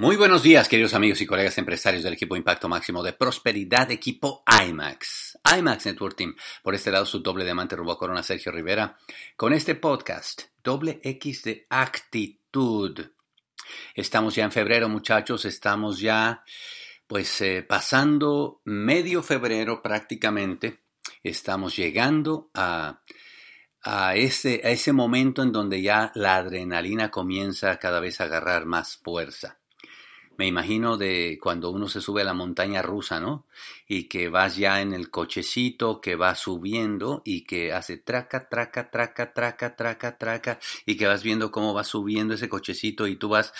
Muy buenos días, queridos amigos y colegas empresarios del equipo Impacto Máximo de Prosperidad, equipo IMAX. IMAX Network Team. Por este lado, su doble diamante rumbo a Corona, Sergio Rivera, con este podcast, doble X de actitud. Estamos ya en febrero, muchachos, estamos ya, pues, eh, pasando medio febrero prácticamente. Estamos llegando a a ese, a ese momento en donde ya la adrenalina comienza cada vez a agarrar más fuerza me imagino de cuando uno se sube a la montaña rusa, ¿no? Y que vas ya en el cochecito que va subiendo y que hace traca, traca, traca, traca, traca, traca, y que vas viendo cómo va subiendo ese cochecito y tú vas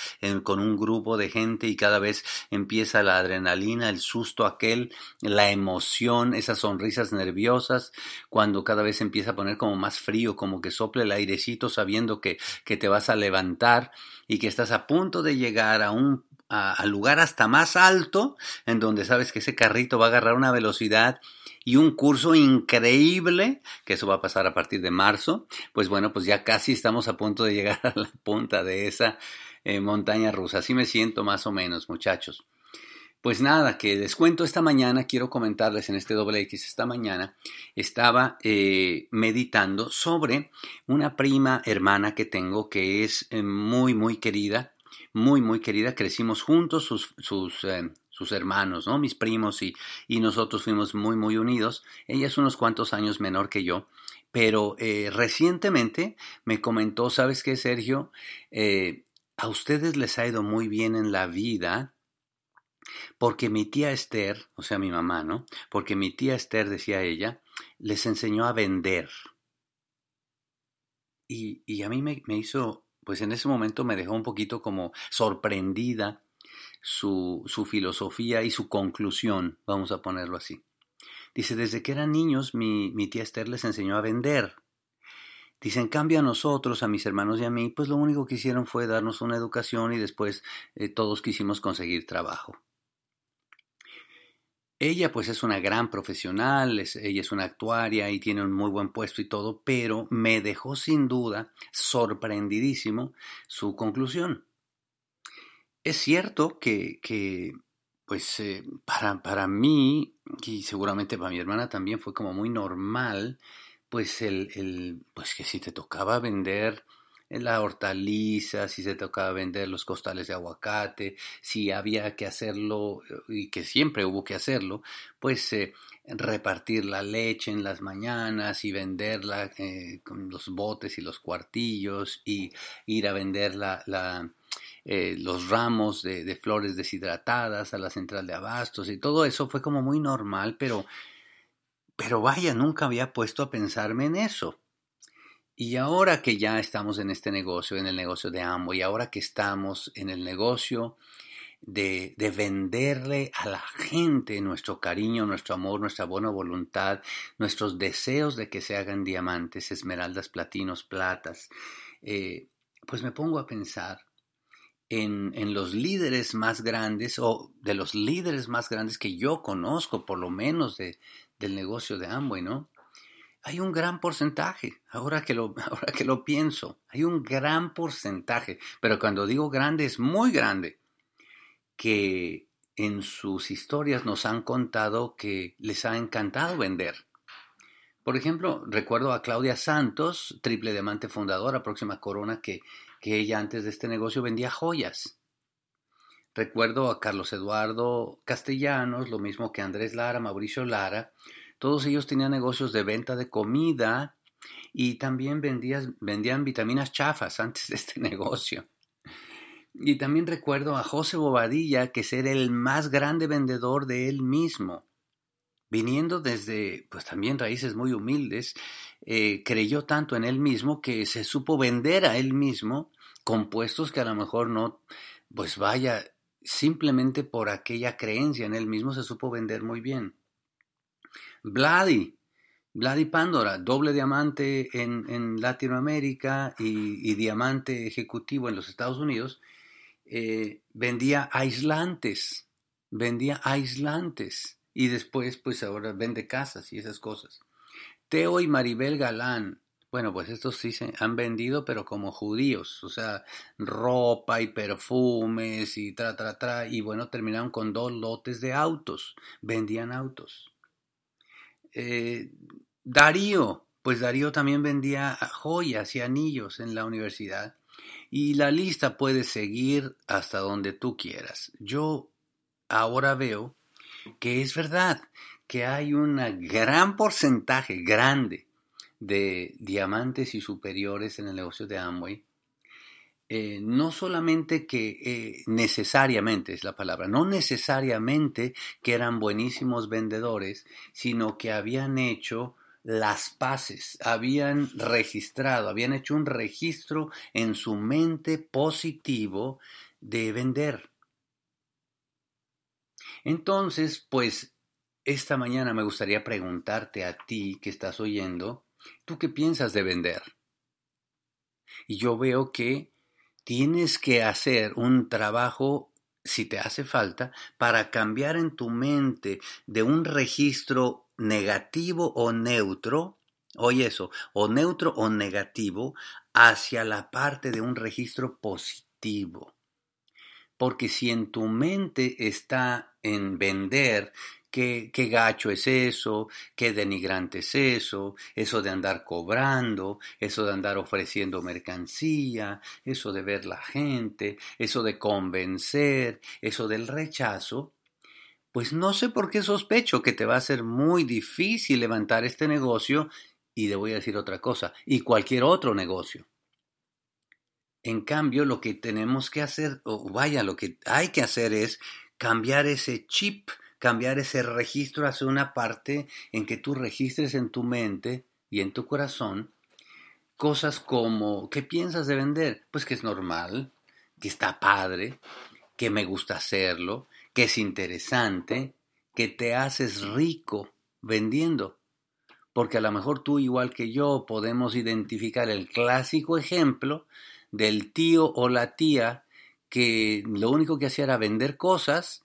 con un grupo de gente y cada vez empieza la adrenalina, el susto aquel, la emoción, esas sonrisas nerviosas, cuando cada vez empieza a poner como más frío, como que sople el airecito sabiendo que, que te vas a levantar y que estás a punto de llegar a un al lugar hasta más alto, en donde sabes que ese carrito va a agarrar una velocidad y un curso increíble, que eso va a pasar a partir de marzo, pues bueno, pues ya casi estamos a punto de llegar a la punta de esa eh, montaña rusa. Así me siento más o menos, muchachos. Pues nada, que descuento esta mañana, quiero comentarles en este doble X, esta mañana estaba eh, meditando sobre una prima hermana que tengo que es eh, muy, muy querida, muy, muy querida. Crecimos juntos, sus, sus, eh, sus hermanos, ¿no? Mis primos y, y, nosotros fuimos muy, muy unidos. Ella es unos cuantos años menor que yo. Pero eh, recientemente me comentó, ¿sabes qué, Sergio? Eh, a ustedes les ha ido muy bien en la vida porque mi tía Esther, o sea, mi mamá, ¿no? Porque mi tía Esther, decía ella, les enseñó a vender. Y, y a mí me, me hizo pues en ese momento me dejó un poquito como sorprendida su, su filosofía y su conclusión, vamos a ponerlo así. Dice, desde que eran niños mi, mi tía Esther les enseñó a vender. Dice, en cambio a nosotros, a mis hermanos y a mí, pues lo único que hicieron fue darnos una educación y después eh, todos quisimos conseguir trabajo. Ella pues es una gran profesional, ella es una actuaria y tiene un muy buen puesto y todo, pero me dejó sin duda sorprendidísimo su conclusión. Es cierto que, que pues eh, para, para mí, y seguramente para mi hermana también fue como muy normal, pues el, el pues que si te tocaba vender la hortaliza, si se tocaba vender los costales de aguacate, si había que hacerlo, y que siempre hubo que hacerlo, pues eh, repartir la leche en las mañanas y venderla eh, con los botes y los cuartillos y ir a vender la, eh, los ramos de, de, flores deshidratadas a la central de abastos y todo eso fue como muy normal, pero, pero vaya, nunca había puesto a pensarme en eso. Y ahora que ya estamos en este negocio, en el negocio de Ambo, y ahora que estamos en el negocio de, de, venderle a la gente nuestro cariño, nuestro amor, nuestra buena voluntad, nuestros deseos de que se hagan diamantes, esmeraldas, platinos, platas, eh, pues me pongo a pensar en, los líderes más grandes o de los líderes más grandes que yo conozco, por lo menos de, del negocio de Amway, ¿no? Hay un gran porcentaje, ahora que, lo, ahora que lo pienso, hay un gran porcentaje, pero cuando digo grande es muy grande, que en sus historias nos han contado que les ha encantado vender. Por ejemplo, recuerdo a Claudia Santos, triple diamante fundadora, próxima corona, que, que ella antes de este negocio vendía joyas. Recuerdo a Carlos Eduardo Castellanos, lo mismo que Andrés Lara, Mauricio Lara, todos ellos tenían negocios de venta de comida y también vendían vitaminas chafas antes de este negocio. Y también recuerdo a José Bobadilla, que era el más grande vendedor de él mismo. Viniendo desde, pues también raíces muy humildes, eh, creyó tanto en él mismo que se supo vender a él mismo compuestos que a lo mejor no, pues vaya, simplemente por aquella creencia en él mismo se supo vender muy bien. Vladi, Vladi Pandora, doble diamante en, en Latinoamérica y, y, diamante ejecutivo en los Estados Unidos, eh, vendía aislantes, vendía aislantes y después pues ahora vende casas y esas cosas. Teo y Maribel Galán, Bueno, pues estos sí se han vendido, pero como judíos, o sea, ropa y perfumes y tra, tra, tra, y bueno, terminaron con dos lotes de autos, vendían autos. Eh, Darío, pues Darío también vendía joyas y anillos en la universidad, y la lista puede seguir hasta donde tú quieras. Yo ahora veo que es verdad que hay un gran porcentaje, grande, de diamantes y superiores en el negocio de Amway, eh, no solamente que eh, necesariamente es la palabra, no necesariamente que eran buenísimos vendedores, sino que habían hecho las paces, habían registrado, habían hecho un registro en su mente positivo de vender. Entonces, pues, esta mañana me gustaría preguntarte a ti que estás oyendo, ¿Tú qué piensas de vender? Y yo veo que tienes que hacer un trabajo, si te hace falta, para cambiar en tu mente de un registro negativo o neutro, oye eso, o neutro o negativo, hacia la parte de un registro positivo. Porque si en tu mente está en vender, qué, gacho es eso, qué denigrante es eso, eso de andar cobrando, eso de andar ofreciendo mercancía, eso de ver la gente, eso de convencer, eso del rechazo, pues no sé por qué sospecho que te va a ser muy difícil levantar este negocio y le voy a decir otra cosa, y cualquier otro negocio. En cambio, lo que tenemos que hacer, o vaya, lo que hay que hacer es cambiar ese chip cambiar ese registro hacia una parte en que tú registres en tu mente y en tu corazón cosas como, ¿qué piensas de vender? Pues que es normal, que está padre, que me gusta hacerlo, que es interesante, que te haces rico vendiendo. Porque a lo mejor tú, igual que yo, podemos identificar el clásico ejemplo del tío o la tía que lo único que hacía era vender cosas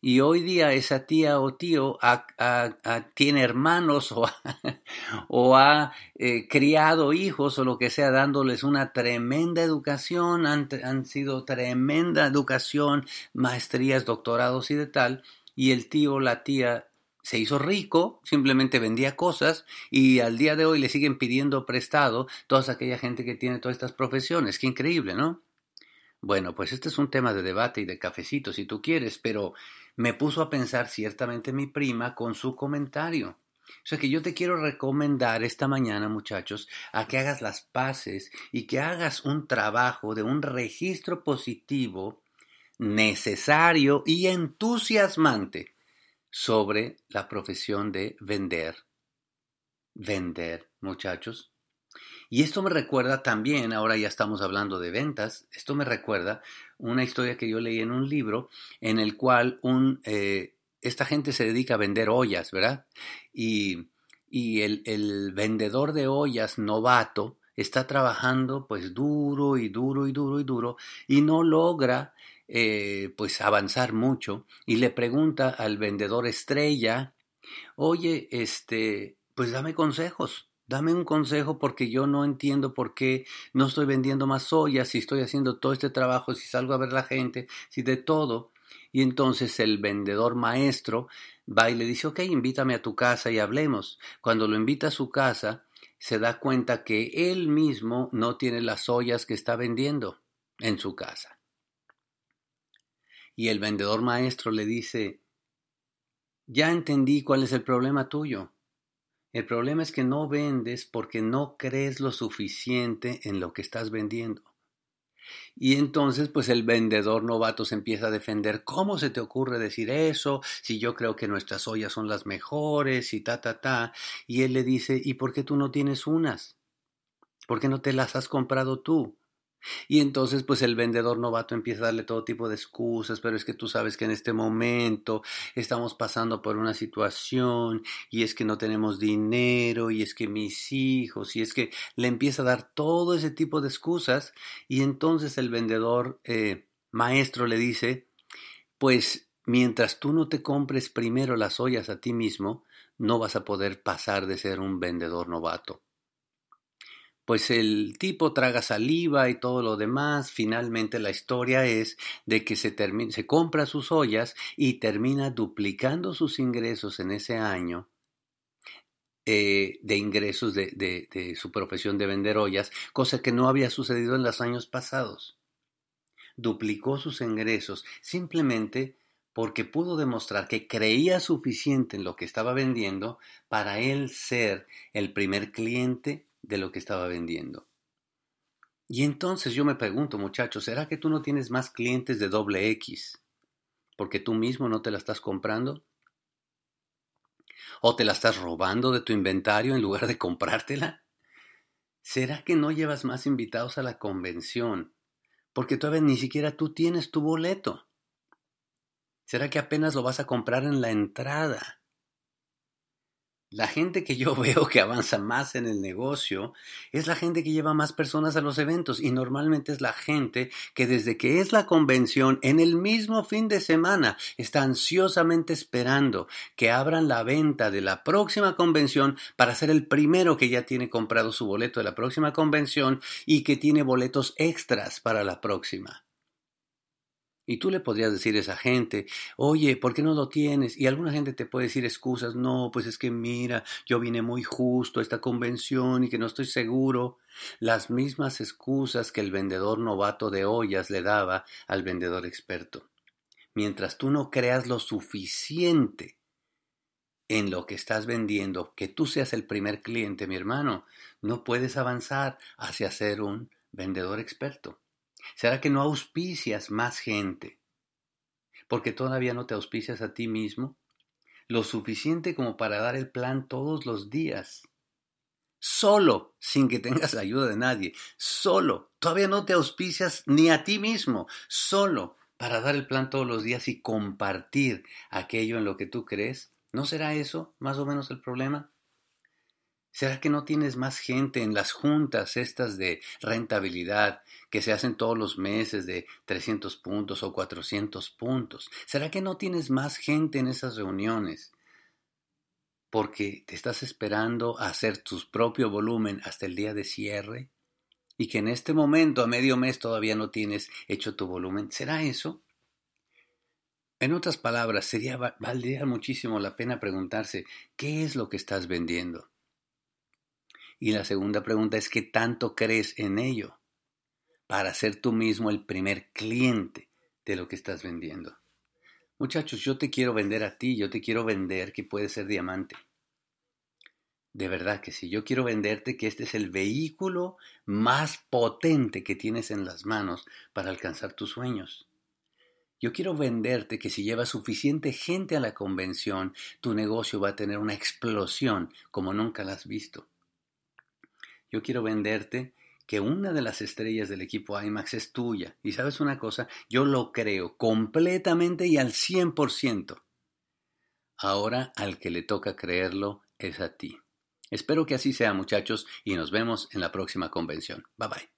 y hoy día esa tía o tío tiene hermanos o, ha eh, criado hijos o lo que sea, dándoles una tremenda educación, han, han sido tremenda educación, maestrías, doctorados y de tal, y el tío o la tía se hizo rico, simplemente vendía cosas y al día de hoy le siguen pidiendo prestado toda aquella gente que tiene todas estas profesiones. Qué increíble, ¿no? Bueno, pues este es un tema de debate y de cafecito si tú quieres, pero me puso a pensar ciertamente mi prima con su comentario. O sea que yo te quiero recomendar esta mañana, muchachos, a que hagas las paces y que hagas un trabajo de un registro positivo necesario y entusiasmante sobre la profesión de vender. Vender, muchachos. Y esto me recuerda también, ahora ya estamos hablando de ventas, esto me recuerda una historia que yo leí en un libro en el cual un, eh, esta gente se dedica a vender ollas, ¿verdad? Y, y el, el vendedor de ollas novato está trabajando pues duro y duro y duro y duro y no logra eh, pues avanzar mucho y le pregunta al vendedor estrella, oye, este, pues dame consejos. Dame un consejo porque yo no entiendo por qué no estoy vendiendo más soya, si estoy haciendo todo este trabajo, si salgo a ver la gente, si de todo. Y entonces el vendedor maestro va y le dice, ok, invítame a tu casa y hablemos. Cuando lo invita a su casa, se da cuenta que él mismo no tiene las ollas que está vendiendo en su casa. Y el vendedor maestro le dice, ya entendí cuál es el problema tuyo. El problema es que no vendes porque no crees lo suficiente en lo que estás vendiendo. Y entonces, pues el vendedor novato se empieza a defender. ¿Cómo se te ocurre decir eso? Si yo creo que nuestras ollas son las mejores y ta, ta, ta. Y él le dice, ¿y por qué tú no tienes unas? ¿Por qué no te las has comprado tú? Y entonces pues el vendedor novato empieza a darle todo tipo de excusas, pero es que tú sabes que en este momento estamos pasando por una situación y es que no tenemos dinero y es que mis hijos y es que le empieza a dar todo ese tipo de excusas y entonces el vendedor eh, maestro le dice, pues mientras tú no te compres primero las ollas a ti mismo, no vas a poder pasar de ser un vendedor novato. Pues el tipo traga saliva y todo lo demás. Finalmente la historia es de que se, se compra sus ollas y termina duplicando sus ingresos en ese año eh, de ingresos de, de, su profesión de vender ollas, cosa que no había sucedido en los años pasados. Duplicó sus ingresos simplemente porque pudo demostrar que creía suficiente en lo que estaba vendiendo para él ser el primer cliente de lo que estaba vendiendo. Y entonces yo me pregunto, muchachos, ¿será que tú no tienes más clientes de doble X? ¿Porque tú mismo no te la estás comprando? ¿O te la estás robando de tu inventario en lugar de comprártela? ¿Será que no llevas más invitados a la convención? Porque todavía ni siquiera tú tienes tu boleto. ¿Será que apenas lo vas a comprar en la entrada? La gente que yo veo que avanza más en el negocio es la gente que lleva más personas a los eventos y normalmente es la gente que desde que es la convención en el mismo fin de semana está ansiosamente esperando que abran la venta de la próxima convención para ser el primero que ya tiene comprado su boleto de la próxima convención y que tiene boletos extras para la próxima. Y tú le podrías decir a esa gente, oye, ¿por qué no lo tienes? Y alguna gente te puede decir excusas, no, pues es que mira, yo vine muy justo a esta convención y que no estoy seguro. Las mismas excusas que el vendedor novato de ollas le daba al vendedor experto. Mientras tú no creas lo suficiente en lo que estás vendiendo, que tú seas el primer cliente, mi hermano, no puedes avanzar hacia ser un vendedor experto. ¿Será que no auspicias más gente? Porque todavía no te auspicias a ti mismo lo suficiente como para dar el plan todos los días. Solo, sin que tengas ayuda de nadie. Solo. Todavía no te auspicias ni a ti mismo. Solo para dar el plan todos los días y compartir aquello en lo que tú crees. ¿No será eso más o menos el problema? ¿Será que no tienes más gente en las juntas estas de rentabilidad que se hacen todos los meses de 300 puntos o 400 puntos? ¿Será que no tienes más gente en esas reuniones? Porque te estás esperando a hacer tu propio volumen hasta el día de cierre y que en este momento, a medio mes, todavía no tienes hecho tu volumen. ¿Será eso? En otras palabras, sería, valdría muchísimo la pena preguntarse, ¿qué es lo que estás vendiendo? Y la segunda pregunta es, ¿qué tanto crees en ello para ser tú mismo el primer cliente de lo que estás vendiendo? Muchachos, yo te quiero vender a ti, yo te quiero vender que puedes ser diamante. De verdad que sí, yo quiero venderte que este es el vehículo más potente que tienes en las manos para alcanzar tus sueños. Yo quiero venderte que si llevas suficiente gente a la convención, tu negocio va a tener una explosión como nunca la has visto. Yo quiero venderte que una de las estrellas del equipo IMAX es tuya. Y sabes una cosa, yo lo creo completamente y al 100%. Ahora al que le toca creerlo es a ti. Espero que así sea muchachos y nos vemos en la próxima convención. Bye bye.